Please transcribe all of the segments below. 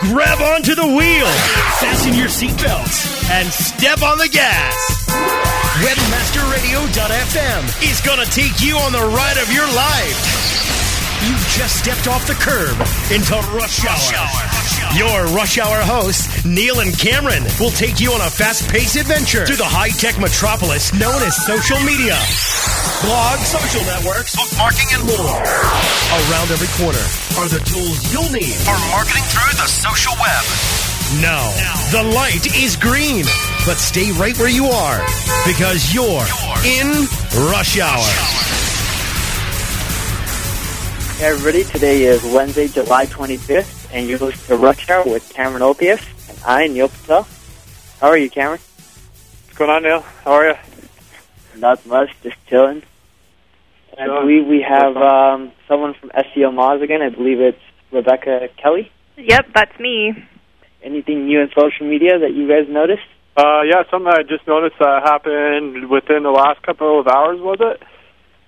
grab onto the wheel, fasten your seatbelts, and step on the gas. Webmasterradio.fm is going to take you on the ride of your life. You've just stepped off the curb into rush hour. Your rush hour hosts, Neil and Cameron, will take you on a fast paced adventure through the high tech metropolis known as social media. Blogs, social networks, bookmarking, and more. Around every corner are the tools you'll need for marketing through the social web. No, the light is green, but stay right where you are because you're in rush hour. Hey everybody, today is Wednesday, July 25th, and you're listening to Rush Hour with Cameron Olthuis, and I, Neil Patel. How are you, Cameron? What's going on, Neil? How are you? Not much, just chilling. I believe we have um, someone from SEO Moz again. I believe it's Rebecca Kelley. Yep, that's me. Anything new in social media that you guys noticed? Uh, yeah, something I just noticed that happened within the last couple of hours, was it?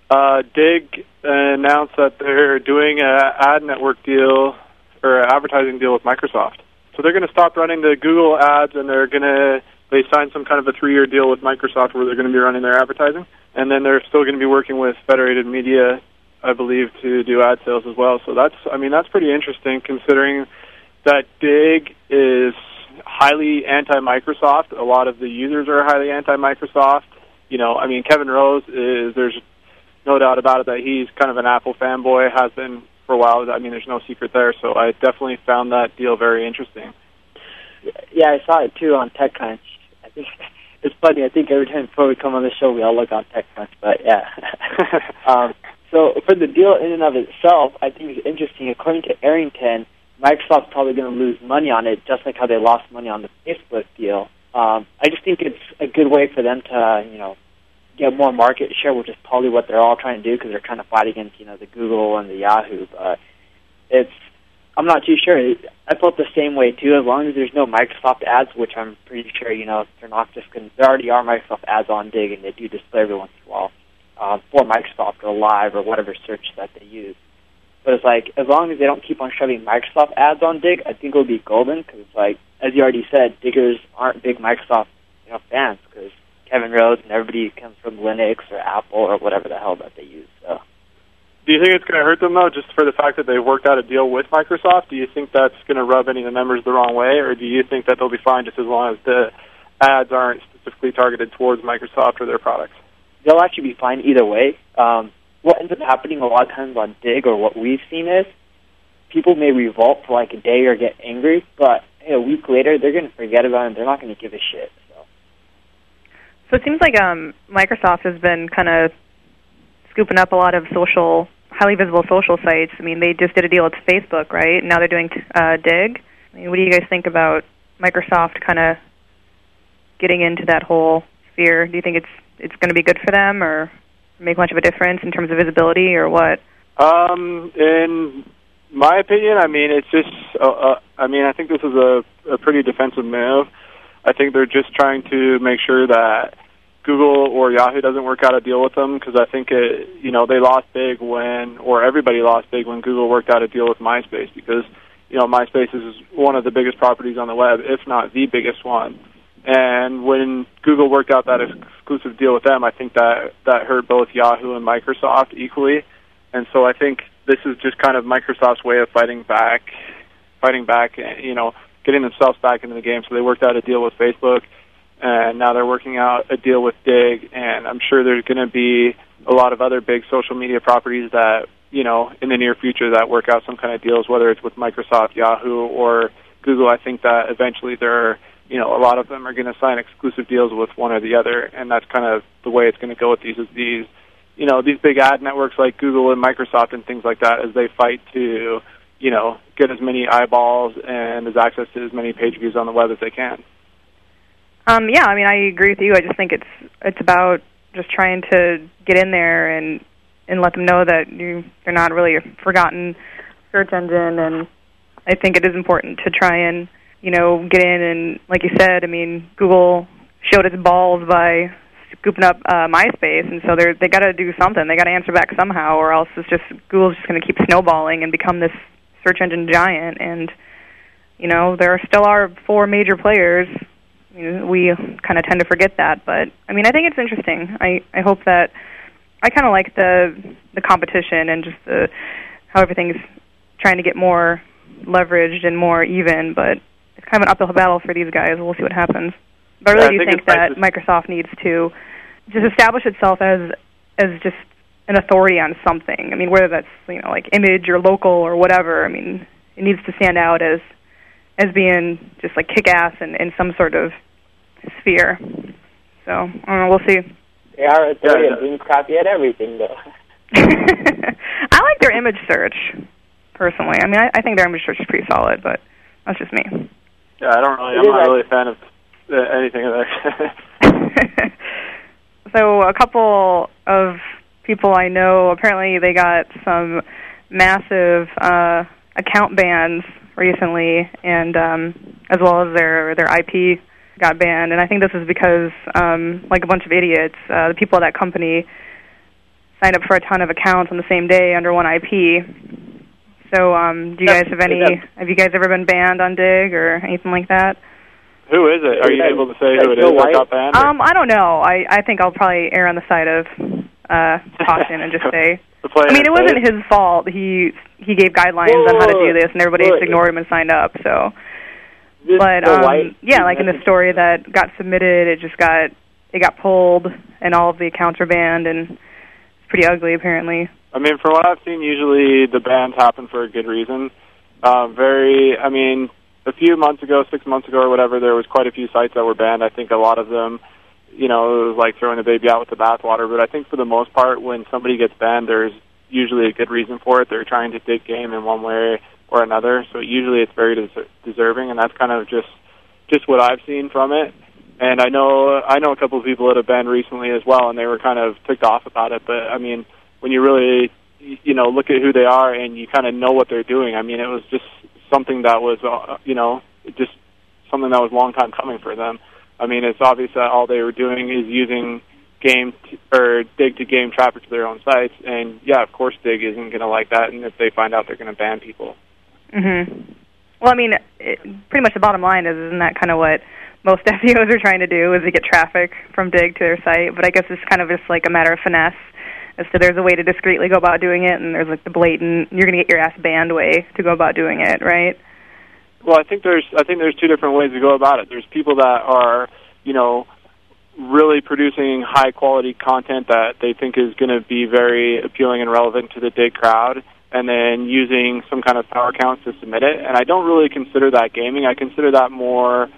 Uh, Digg announced that they're doing an ad network deal or advertising deal with Microsoft. So they're going to stop running the Google ads, and they're going to they signed some kind of a three-year deal with Microsoft where they're going to be running their advertising, and then they're still going to be working with Federated Media, I believe, to do ad sales as well. So that's I mean that's pretty interesting considering that Digg is highly anti-Microsoft. A lot of the users are highly anti-Microsoft. You know, I mean, Kevin Rose is there's no doubt about it that he's kind of an Apple fanboy, has been for a while. I mean, there's no secret there. So I definitely found that deal very interesting. Yeah, I saw it too on TechCrunch. I think it's funny. I think every time before we come on the show, we all look on TechCrunch. But yeah. um, so for the deal in and of itself, I think it's interesting. According to Arrington, Microsoft's probably going to lose money on it, just like how they lost money on the Facebook deal. Um, I just think it's a good way for them to, you know, get more market share, which is probably what they're all trying to do because they're trying to fight against you know the Google and the Yahoo. But it's I'm not too sure. I felt the same way too. As long as there's no Microsoft ads, which I'm pretty sure you know they're not just going. There already are Microsoft ads on Digg, and they do display every once in a while uh, for Microsoft or Live or whatever search that they use. But it's like as long as they don't keep on shoving Microsoft ads on Digg, I think it'll be golden because it's like as you already said, diggers aren't big Microsoft you know fans because Kevin Rose and everybody comes from Linux or Apple or whatever the hell that they use. So. Do you think it's going to hurt them though, just for the fact that they worked out a deal with Microsoft? Do you think that's going to rub any of the members the wrong way, or do you think that they'll be fine just as long as the ads aren't specifically targeted towards Microsoft or their products? They'll actually be fine either way. Um, what ends up happening a lot of times on Digg, or what we've seen is, people may revolt for like a day or get angry, but hey, a week later they're going to forget about it. and They're not going to give a shit. So it seems like um, Microsoft has been kind of scooping up a lot of social, highly visible social sites. I mean, they just did a deal with Facebook, right? Now they're doing uh, Digg. I mean, what do you guys think about Microsoft kind of getting into that whole sphere? Do you think it's it's going to be good for them, or make much of a difference in terms of visibility, or what? Um, in my opinion, I mean, it's just. Uh, uh, I mean, I think this is a, a pretty defensive move. I think they're just trying to make sure that Google or Yahoo doesn't work out a deal with them because I think it, you know they lost big when, or everybody lost big when Google worked out a deal with MySpace because you know MySpace is one of the biggest properties on the web, if not the biggest one. And when Google worked out that exclusive deal with them, I think that that hurt both Yahoo and Microsoft equally. And so I think this is just kind of Microsoft's way of fighting back, fighting back, you know, getting themselves back into the game. So they worked out a deal with Facebook and now they're working out a deal with Digg, and I'm sure there's going to be a lot of other big social media properties that you know in the near future that work out some kind of deals, whether it's with Microsoft, Yahoo, or Google. I think that eventually there are you know a lot of them are going to sign exclusive deals with one or the other, and that's kind of the way it's going to go with these. Is these you know these big ad networks like Google and Microsoft and things like that as they fight to you know get as many eyeballs and as access to as many page views on the web as they can. Um, yeah, I mean, I agree with you. I just think it's it's about just trying to get in there and and let them know that you they're not really a forgotten search engine. And I think it is important to try and you know get in and, like you said, I mean, Google showed its balls by scooping up uh, MySpace, and so they're they got to do something. They got to answer back somehow, or else it's just Google's just going to keep snowballing and become this search engine giant and you know, there still are four major players. We kind of tend to forget that, but I mean, I think it's interesting. I I hope that I kind of like the the competition and just the how everything's trying to get more leveraged and more even, but it's kind of an uphill battle for these guys. We'll see what happens. But I really Yeah, I do think think that Microsoft needs to just establish itself as as just an authority on something. I mean, whether that's you know like image or local or whatever. I mean, it needs to stand out as as being just like kick ass in, in some sort of sphere. So I don't know. We'll see. They are a Yeah, yeah, yeah. being crappy at everything, though. I like their image search personally. I mean, I, I think their image search is pretty solid, but that's just me. Yeah, I don't really. I'm not really a fan of uh, anything of that. so a couple of people I know apparently they got some massive uh account bans recently and um as well as their their IP got banned and I think this is because um like a bunch of idiots uh the people at that company signed up for a ton of accounts on the same day under one IP. So um do you guys have any have you guys ever been banned on Digg or anything like that? who is it? Are you able to say who it is that got banned? Um, I don't know. I I think I'll probably err on the side of uh caution and just say. The player I mean, it wasn't his fault. He he gave guidelines on how to do this, and everybody Whoa. just ignored him and signed up. So, This but um, White, yeah, like in the story that got submitted, it just got it got pulled, and all of the accounts are banned, and it's pretty ugly apparently. I mean, from what I've seen, usually the bans happen for a good reason. Um, very, I mean, a few months ago, six months ago, or whatever, there was quite a few sites that were banned. I think a lot of them, you know, it was like throwing the baby out with the bathwater. But I think for the most part, when somebody gets banned, there's usually a good reason for it. They're trying to dig game in one way or another. So usually it's very des- deserving, and that's kind of just just what I've seen from it. And I know I know a couple of people that have been recently as well, and they were kind of ticked off about it. But I mean, when you really you know look at who they are and you kind of know what they're doing, I mean, it was just something that was uh, you know just something that was a long time coming for them. I mean, it's obvious that all they were doing is using game t- or Digg to game traffic to their own sites, and yeah, of course, Digg isn't going to like that, and if they find out, they're going to ban people. Mhm. Well, I mean, it, pretty much the bottom line is isn't that kind of what most SEOs are trying to do is to get traffic from Digg to their site, but I guess it's kind of just like a matter of finesse as to there's a way to discreetly go about doing it and there's like the blatant you're going to get your ass banned way to go about doing it, right? Well, I think there's I think there's two different ways to go about it. There's people that are, you know, really producing high quality content that they think is going to be very appealing and relevant to the Digg crowd and then using some kind of power accounts to submit it. And I don't really consider that gaming. I consider that more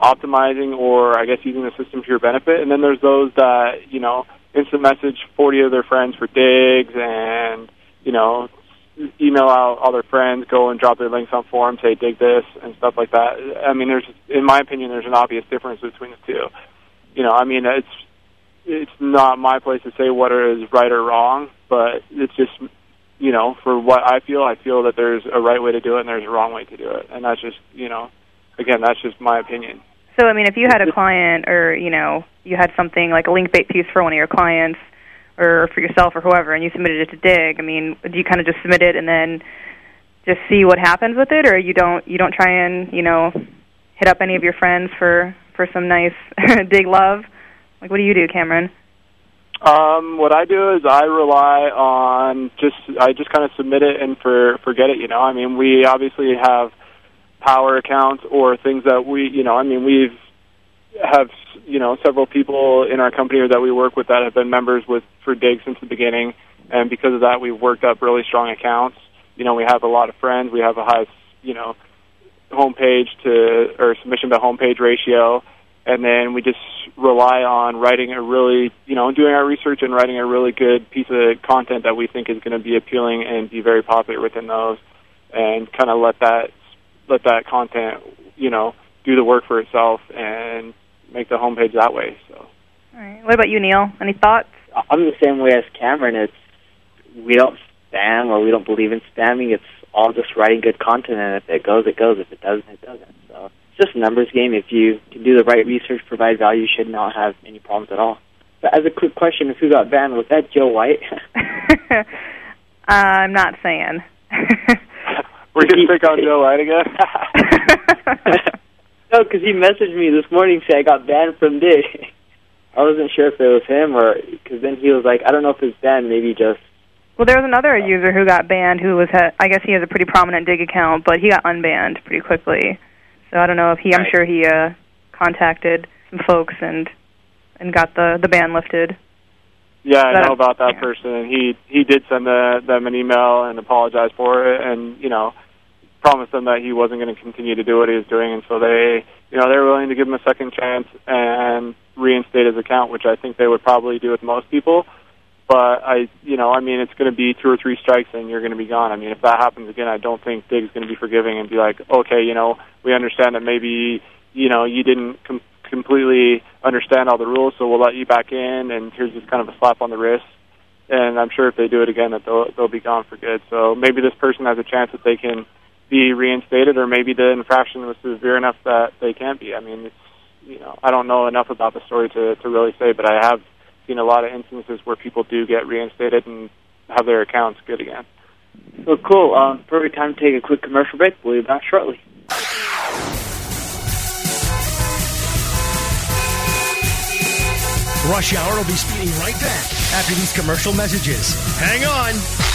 optimizing or I guess using the system to your benefit. And then there's those that, you know, instant message 40 of their friends for digs and, you know, email out all their friends, go and drop their links on forums, say dig this and stuff like that. I mean, there's, in my opinion, there's an obvious difference between the two. You know, I mean, it's it's not my place to say what is right or wrong, but it's just, you know, for what I feel, I feel that there's a right way to do it and there's a wrong way to do it, and that's just, you know, again, that's just my opinion. So I mean, if you had a client or, you know, you had something like a link bait piece for one of your clients or for yourself or whoever and you submitted it to Digg, I mean, do you kind of just submit it and then just see what happens with it or you don't you don't try and, you know, hit up any of your friends for for some nice Digg love? Like what do you do, Cameron? Um, what I do is I rely on just I just kind of submit it and for forget it. You know, I mean, we obviously have power accounts or things that we, you know, I mean, we've have you know several people in our company that we work with that have been members with for Digg since the beginning, and because of that, we've worked up really strong accounts. You know, we have a lot of friends. We have a high, you know, homepage to or submission to homepage ratio and then we just rely on writing a really, you know, doing our research and writing a really good piece of content that we think is going to be appealing and be very popular within those, and kind of let that let that content, you know, do the work for itself and make the homepage that way. So. All right. What about you, Neil? Any thoughts? I'm the same way as Cameron. It's we don't spam or we don't believe in spamming. It's all just writing good content, and if it goes, it goes. If it doesn't, it doesn't. So it's just a numbers game. If you can do the right research, provide value, you should not have any problems at all. But as a quick question, of who got banned was that Joe White? uh, I'm not saying. We're going to pick on Joe White again? No, because he messaged me this morning saying I got banned from Digg. I wasn't sure if it was him or because then he was like, I don't know if it's banned, maybe just. Well, there was another user who got banned who was, ha- I guess he has a pretty prominent Digg account, but he got unbanned pretty quickly. So I don't know if he, I'm sure he uh contacted some folks and and got the the ban lifted. Yeah, I know about that yeah. person. He he did send the, them an email and apologize for it, and you know, promised them that he wasn't going to continue to do what he was doing, and so they, you know, they're willing to give him a second chance and reinstate his account, which I think they would probably do with most people. But I, you know, I mean, it's going to be two or three strikes and you're going to be gone. I mean, if that happens again, I don't think Digg's going to be forgiving and be like, okay, you know, we understand that maybe, you know, you didn't com- completely understand all the rules, so we'll let you back in, and here's just kind of a slap on the wrist. And I'm sure if they do it again, that they'll they'll be gone for good. So maybe this person has a chance that they can be reinstated, or maybe the infraction was severe enough that they can't be. I mean, it's you know, I don't know enough about the story to to really say, but I have seen a lot of instances where people do get reinstated and have their accounts good again. So cool. Um, perfect time to take a quick commercial break. We'll be back shortly. Rush Hour will be speeding right back after these commercial messages. Hang on.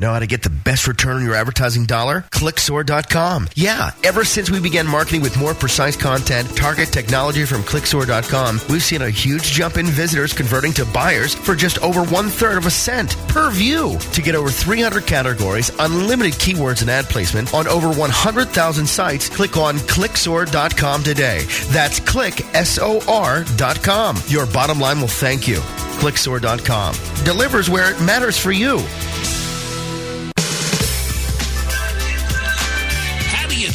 Know how to get the best return on your advertising dollar? Clicksor.com. Yeah, ever since we began marketing with more precise content, target technology from Clicksor.com, we've seen a huge jump in visitors converting to buyers for just over one third of a cent per view. To get over 300 categories, unlimited keywords and ad placement on over 100,000 sites, click on Clicksor.com today. That's click, S-O-R.com. Your bottom line will thank you. Clicksor.com. Delivers where it matters for you.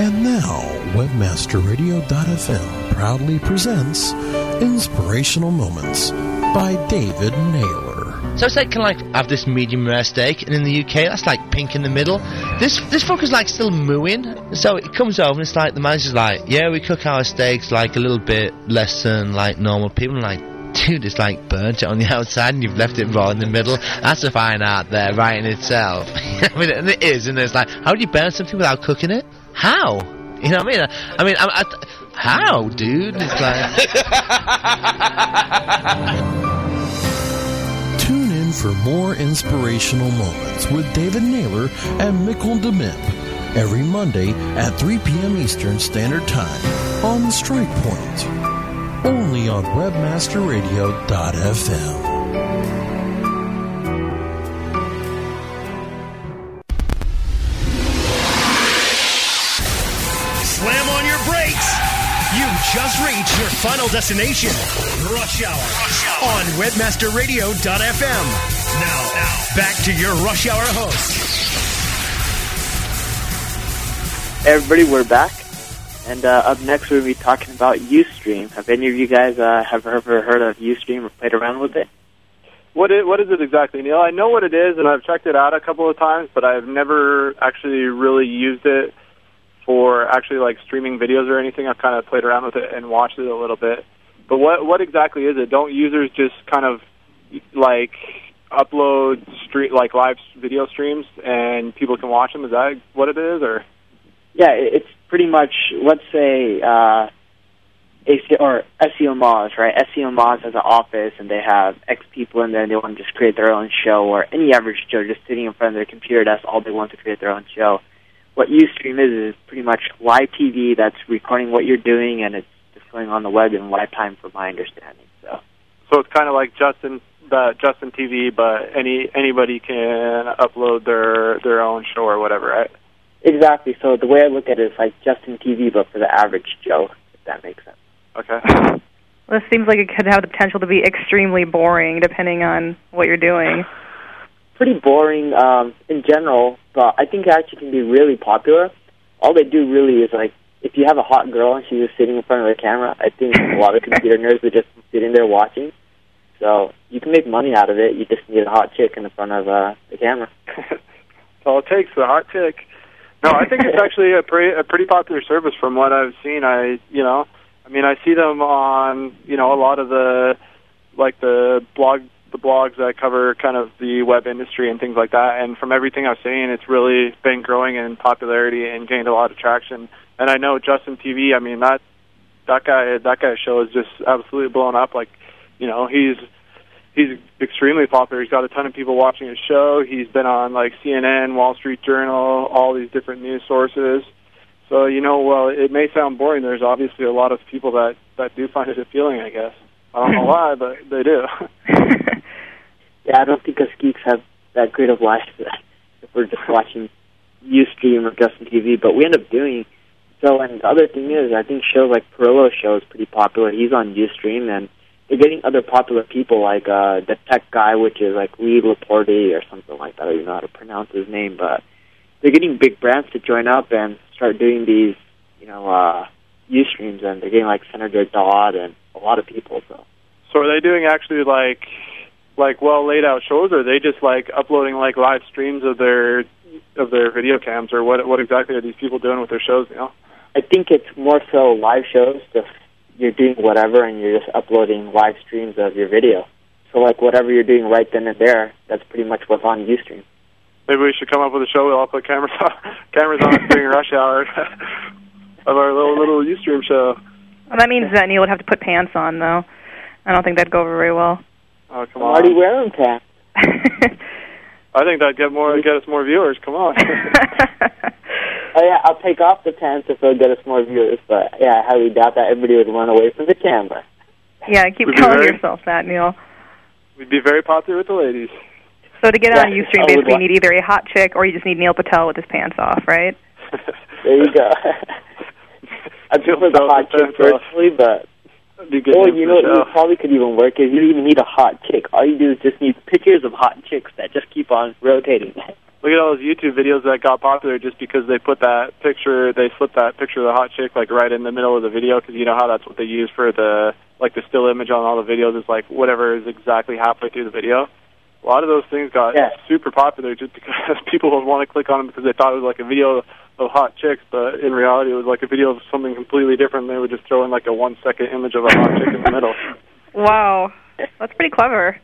And now, WebmasterRadio.fm proudly presents Inspirational Moments by David Naylor. So kind of like have this medium rare steak, and in the UK that's like pink in the middle. This this fucker's like still mooing. So it comes over and it's like the manager's like, yeah, we cook our steaks like a little bit less than like normal people. And like, dude, it's like burnt it on the outside and you've left it raw in the middle. That's a fine art there, right in itself. I mean, it is, and it's like, how do you burn something without cooking it? How? You know what I mean? I mean, I, I, how, dude? Like. Tune in for more inspirational moments with David Naylor and Mikkel deMib every Monday at 3 p.m. Eastern Standard Time on Strike Point. Only on WebmasterRadio.fm. final destination, Rush Hour, on WebmasterRadio.fm. Now, now, back to your Rush Hour host. Hey everybody, we're back. And uh, up next, we're going to be talking about Ustream. Have any of you guys uh, have ever heard of Ustream or played around with it? What is, what is it exactly, Neil? I know what it is, and I've checked it out a couple of times, but I've never actually really used it for actually like streaming videos or anything. I've kind of played around with it and watched it a little bit. But what what exactly is it? Don't users just kind of like upload street like live video streams and people can watch them? Is that what it is, or Yeah, it's pretty much, let's say, uh, AC, or SEO Moz, right? SEO Moz has an office and they have X people in there and they want to just create their own show, or any average Joe just sitting in front of their computer, that's all they want to create their own show. What Ustream is, is pretty much live TV that's recording what you're doing and it's just going on the web in live time from my understanding. So, so it's kind of like Justin the Justin TV, but any anybody can upload their their own show or whatever, right? exactly. So the way I look at it is like Justin TV, but for the average Joe, if that makes sense. Okay. Well, this seems like it could have the potential to be extremely boring depending on what you're doing. Pretty boring um, in general, but I think it actually can be really popular. All they do really is like if you have a hot girl and she's just sitting in front of the camera, I think a lot of computer nerds are just sitting there watching. So you can make money out of it. You just need a hot chick in the front of uh, the camera. all it takes, the hot chick. No, I think it's actually a pretty a pretty popular service from what I've seen. I you know, I mean, I see them on you know a lot of the like the blog the blogs that cover kind of the web industry and things like that. And from everything I've seen, it's really been growing in popularity and gained a lot of traction. And I know Justin TV. I mean that that guy that guy's show is just absolutely blown up. Like you know he's he's extremely popular. He's got a ton of people watching his show. He's been on like CNN, Wall Street Journal, all these different news sources. So you know, well, it may sound boring. There's obviously a lot of people that that do find it appealing. I guess I don't know why, but they do. I don't think us geeks have that great of life if we're just watching UStream or Justin TV. But we end up doing so. And the other thing is, I think shows like Perillo's show is pretty popular. He's on UStream and they're getting other popular people like uh the tech guy, which is like Lee Laporte or something like that. I don't even know how to pronounce his name, but they're getting big brands to join up and start doing these, you know, uh Ustreams, and they're getting like Senator Dodd and a lot of people. So, so are they doing actually like like well laid out shows, or are they just like uploading like live streams of their of their video cams, or what what exactly are these people doing with their shows? You know, I think it's more so live shows, just you're doing whatever and you're just uploading live streams of your video. So like whatever you're doing right then and there, that's pretty much what's on UStream. Maybe we should come up with a show. We'll all put cameras on, cameras on during rush hour of our little little UStream show. Well, that means that Neil would have to put pants on, though. I don't think that'd go over very well. Oh come I'm on! already wearing pants. I think that'd get more get us more viewers. Come on. Oh yeah, I'll take off the pants if it'll get us more viewers. But yeah, I highly doubt that everybody would run away from the camera. yeah, keep Would telling very- yourself that, Neil. We'd be very popular with the ladies. So to get Yeah, on UStream, basically, you need either a hot chick or you just need Neil Patel with his pants off, right? There you go. I prefer the Don't hot chick pants off. personally, but That'd be good oh, you know, you probably could even work is you don't even need a hot chick. All you do is just need pictures of hot chicks that just keep on rotating. Look at all those YouTube videos that got popular just because they put that picture, they slipped that picture of the hot chick like right in the middle of the video because you know how that's what they use for the like the still image on all the videos is like whatever is exactly halfway through the video. A lot of those things got Yeah. super popular just because people would want to click on them because they thought it was like a video of hot chicks, but in reality it was like a video of something completely different. They would just throw in like a one second image of a hot chick in the middle. Wow, that's pretty clever.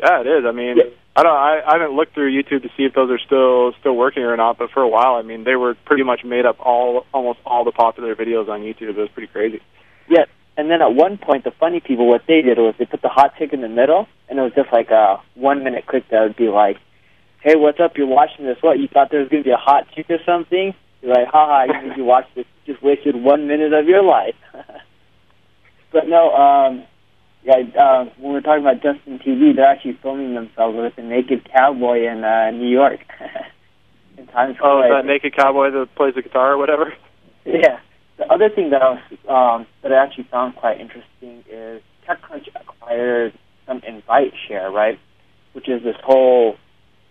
Yeah, it is. I mean, Yeah. I don't. I, I haven't looked through YouTube to see if those are still still working or not. But for a while, I mean, they were pretty much made up all almost all the popular videos on YouTube. It was pretty crazy. Yeah, and then at one point, the funny people, what they did was they put the hot chick in the middle, and it was just like a one-minute clip that would be like, "Hey, what's up? You're watching this? What? You thought there was going to be a hot chick or something?" You're like, "Haha, you you watched this? You just wasted one minute of your life." but no, um, yeah, uh, when we're talking about Justin TV, they're actually filming themselves with a naked cowboy in uh, New York. in Times Oh, Square. is that naked cowboy that plays the guitar or whatever? Yeah. The other thing that I was um, that I actually found quite interesting is TechCrunch acquired some Invite Share, right? Which is this whole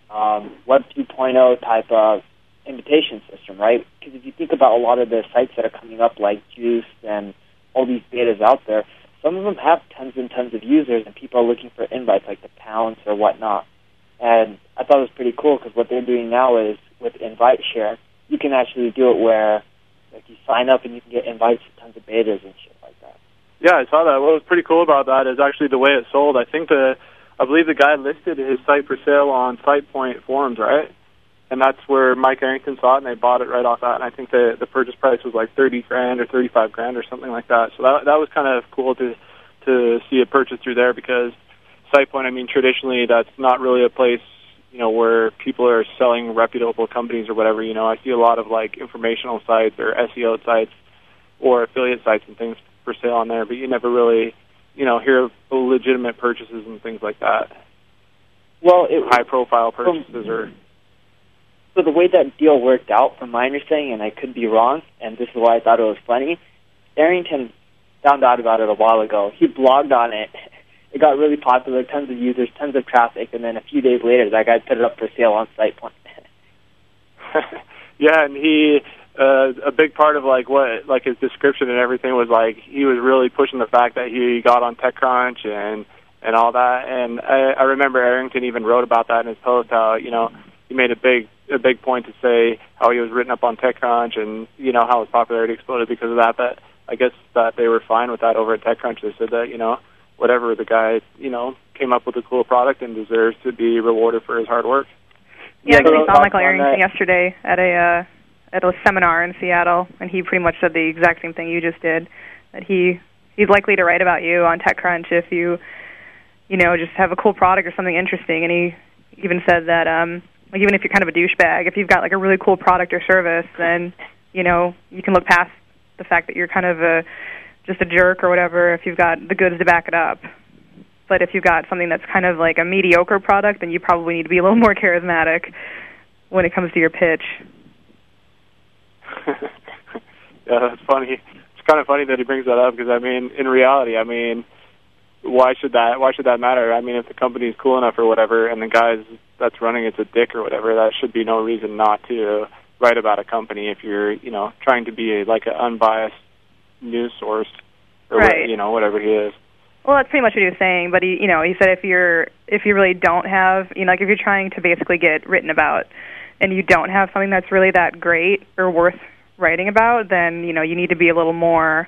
um, Web 2.0 type of invitation system, right? Because if you think about a lot of the sites that are coming up, like Joost and all these betas out there, some of them have tons and tons of users, and people are looking for invites, like the Pownce or whatnot. And I thought it was pretty cool because what they're doing now is with Invite Share, you can actually do it where like you sign up and you can get invites to tons of betas and shit like that. Yeah, I saw that. What was pretty cool about that is actually the way it sold. I think the, I believe the guy listed his site for sale on SitePoint forums, right? And that's where Mike Arrington saw it, and they bought it right off that. And I think the the purchase price was like thirty grand or thirty five grand or something like that. So that that was kind of cool to to see a purchase through there because SitePoint. I mean, traditionally that's not really a place you know where people are selling reputable companies or whatever. You know, I see a lot of like informational sites or SEO sites or affiliate sites and things for sale on there, but you never really, you know, hear of legitimate purchases and things like that. Well, it High profile purchases or so the way that deal worked out, from my understanding, and I could be wrong, and this is why I thought it was funny. Arrington found out about it a while ago. He blogged on it. it got really popular, tons of users, tons of traffic, and then a few days later, that guy put it up for sale on SitePoint. yeah, and he uh, a big part of like what like his description and everything was like he was really pushing the fact that he got on TechCrunch and and all that. And I, I remember Arrington even wrote about that in his post how you know he made a big a big point to say how he was written up on TechCrunch and you know how his popularity exploded because of that. But I guess that they were fine with that over at TechCrunch. They said that you know whatever the guy you know came up with a cool product and deserves to be rewarded for his hard work. Yeah, I saw Michael Arrington yesterday at a uh, at a seminar in Seattle, and he pretty much said the exact same thing you just did. That he he's likely to write about you on TechCrunch if you you know just have a cool product or something interesting. And he even said that um, like even if you're kind of a douchebag, if you've got like a really cool product or service, then you know you can look past the fact that you're kind of a just a jerk or whatever if you've got the goods to back it up. But if you've got something that's kind of like a mediocre product, then you probably need to be a little more charismatic when it comes to your pitch. yeah, that's funny. It's kind of funny that he brings that up because I mean, in reality, I mean, why should that why should that matter? I mean, if the company's cool enough or whatever, and the guys that's running it's a dick or whatever, that should be no reason not to write about a company if you're you know trying to be a, like an unbiased news source or right. what, you know whatever he is. Well, that's pretty much what he was saying. But he, you know, he said if you're if you really don't have, you know, like if you're trying to basically get written about, and you don't have something that's really that great or worth writing about, then you know you need to be a little more.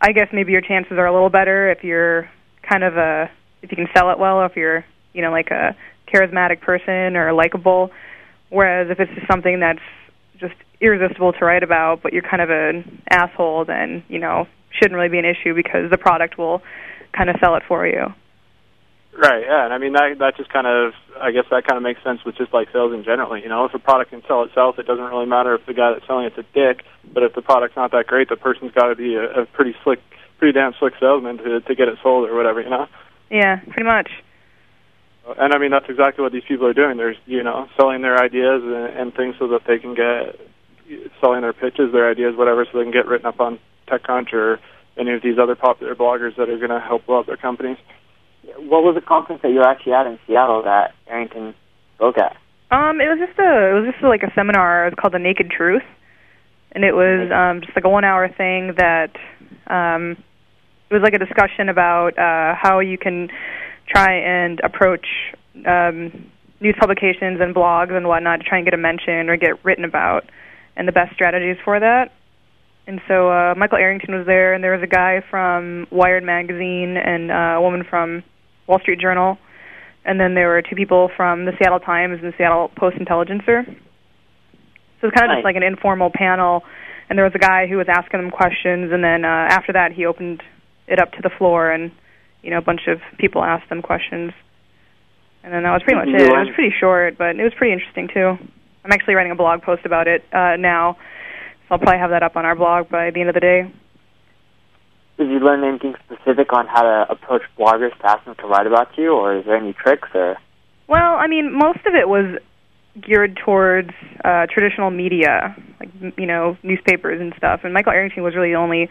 I guess maybe your chances are a little better if you're kind of a if you can sell it well, or if you're you know like a charismatic person or likable. Whereas if it's just something that's just irresistible to write about, but you're kind of an asshole, then you know shouldn't really be an issue because the product will kind of sell it for you. Right. Yeah, and I mean that that just kind of I guess that kind of makes sense with just like sales in general. You know, if a product can sell itself, it doesn't really matter if the guy that's selling it's a dick. But if the product's not that great, the person's got to be a, a pretty slick, pretty damn slick salesman to to get it sold or whatever. You know. Yeah, pretty much. And I mean that's exactly what these people are doing. They're you know selling their ideas and, and things so that they can get selling their pitches, their ideas, whatever, so they can get written up on TechCrunch or any of these other popular bloggers that are going to help blow up their companies. What was the conference that you were actually at in Seattle that Arrington spoke at? Um, it was just a it was just like a seminar. It was called the Naked Truth, and it was um, just like a one hour thing that um, it was like a discussion about uh, how you can try and approach um, news publications and blogs and whatnot to try and get a mention or get written about, and the best strategies for that. And so uh, Michael Arrington was there, and there was a guy from Wired magazine and uh, a woman from Wall Street Journal, and then there were two people from the Seattle Times and the Seattle Post Intelligencer. So it was kind of Nice. just like an informal panel, and there was a guy who was asking them questions, and then uh, after that he opened it up to the floor, and you know a bunch of people asked them questions, and then that was pretty much it. It was pretty short, but it was pretty interesting too. I'm actually writing a blog post about it uh, now, so I'll probably have that up on our blog by the end of the day. Did you learn anything specific on how to approach bloggers to ask them to write about you, or is there any tricks? Or Well, I mean, most of it was geared towards uh, traditional media, like you know, newspapers and stuff. And Michael Arrington was really the only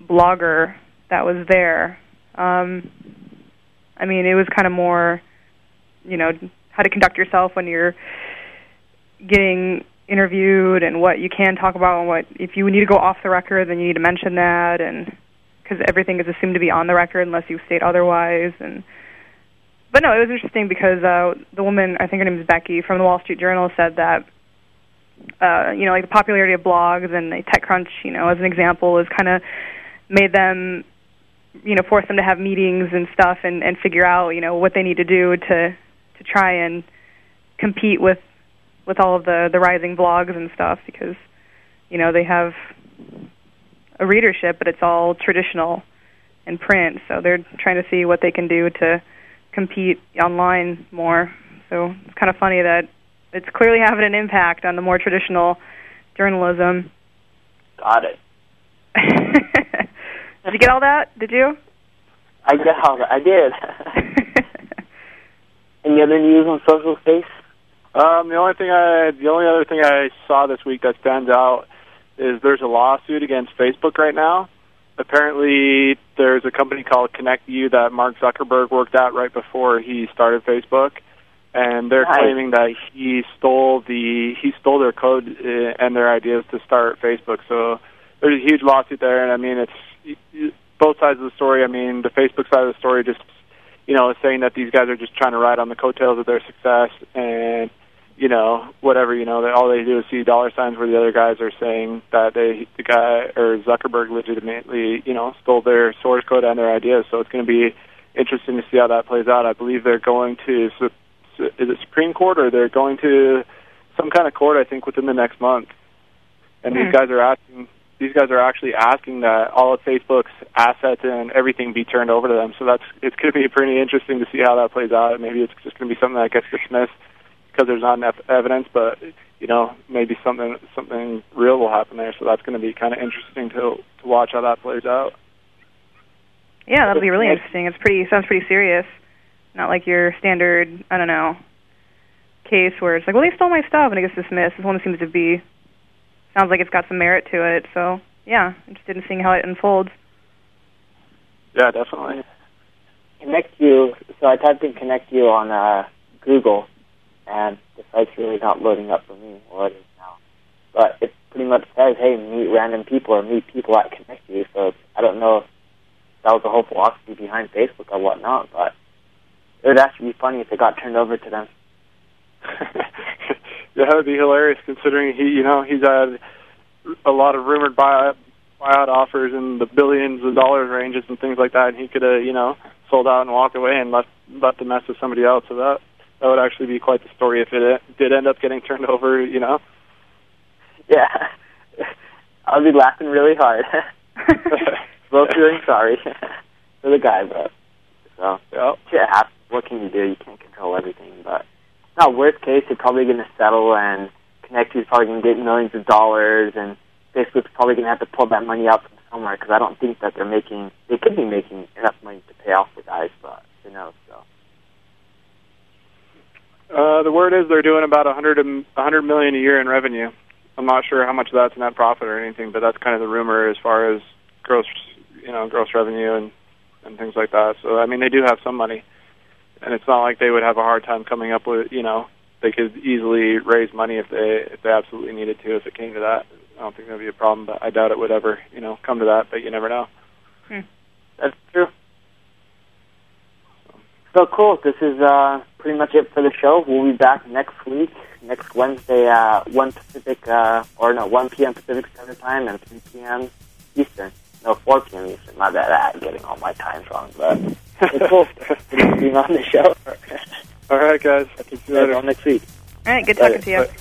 blogger that was there. Um, I mean, it was kind of more, you know, how to conduct yourself when you're getting interviewed and what you can talk about and what if you need to go off the record, then you need to mention that and because everything is assumed to be on the record unless you state otherwise and but no, it was interesting because uh, the woman, I think her name is Becky from the Wall Street Journal, said that uh, you know, like the popularity of blogs and TechCrunch, you know, as an example, has kind of made them, you know, force them to have meetings and stuff and and figure out, you know, what they need to do to to try and compete with with all of the the rising blogs and stuff because you know they have a readership, but it's all traditional and print, so they're trying to see what they can do to compete online more. So it's kind of funny that it's clearly having an impact on the more traditional journalism. got it? did you get all that? Did you? I get how I did. Any other news on social space? Um, the only thing I, the only other thing I saw this week that stands out is there's a lawsuit against Facebook right now, apparently there's a company called ConnectU that Mark Zuckerberg worked at right before he started Facebook, and they're Nice. claiming that he stole the he stole their code uh, and their ideas to start Facebook. So there's a huge lawsuit there, and I mean it's both sides of the story. I mean the Facebook side of the story just you know is saying that these guys are just trying to ride on the coattails of their success and you know, whatever, you know, that all they do is see dollar signs where the other guys are saying that they, the guy or Zuckerberg legitimately, you know, stole their source code and their ideas. So it's going to be interesting to see how that plays out. I believe they're going to, is it Supreme Court or they're going to some kind of court, I think, within the next month. And Hmm. these guys are asking, these guys are actually asking that all of Facebook's assets and everything be turned over to them. So that's, it's going to be pretty interesting to see how that plays out. Maybe it's just going to be something that gets dismissed because there's not enough evidence, but you know maybe something something real will happen there. So that's going to be kind of interesting to to watch how that plays out. Yeah, that'll be really interesting. It's pretty sounds pretty serious. Not like your standard, I don't know, case where it's like, well, they stole my stuff and it gets dismissed. This one seems to be sounds like it's got some merit to it. So yeah, interested in seeing how it unfolds. Yeah, definitely. ConnectU. So I typed in ConnectU on uh, Google, and the site's really not loading up for me. Well, it is now, but it pretty much says, "Hey, meet random people or meet people at ConnectU." So I don't know if that was the whole philosophy behind Facebook or whatnot, but it would actually be funny if it got turned over to them. yeah, that would be hilarious considering he, you know, he's had a lot of rumored buyout buyout offers in the billions of dollars ranges and things like that, and he could have, you know, sold out and walked away and left left the mess with somebody else. So that that would actually be quite the story if it did end up getting turned over, you know. Yeah, I'll be laughing really hard. Both feeling sorry for the guy, but so shit happens. What can you do? You can't control everything, but no. Worst case, they're probably going to settle, and Connect is probably going to get millions of dollars, and Facebook's probably going to have to pull that money out from somewhere because I don't think that they're making. They could be making enough money to pay off the guys, but who knows? So Uh, the word is they're doing about a hundred a hundred million a year in revenue. I'm not sure how much of that's net profit or anything, but that's kind of the rumor as far as gross, you know, gross revenue and and things like that. So I mean, they do have some money, and it's not like they would have a hard time coming up with, you know, they could easily raise money if they if they absolutely needed to. If it came to that, I don't think that'd be a problem. But I doubt it would ever, you know, come to that. But you never know. that's true. So cool. This is uh, pretty much it for the show. We'll be back next week, next Wednesday, uh, 1 Pacific, uh, or no, 1 p.m. Pacific Standard Time and 3 p.m. Eastern. No, 4 p.m. Eastern. My bad. I'm getting all my times wrong, but it's cool. Being on the show. All right, guys. I'll see you later. on next week. All right, good Bye. talking to you. Bye.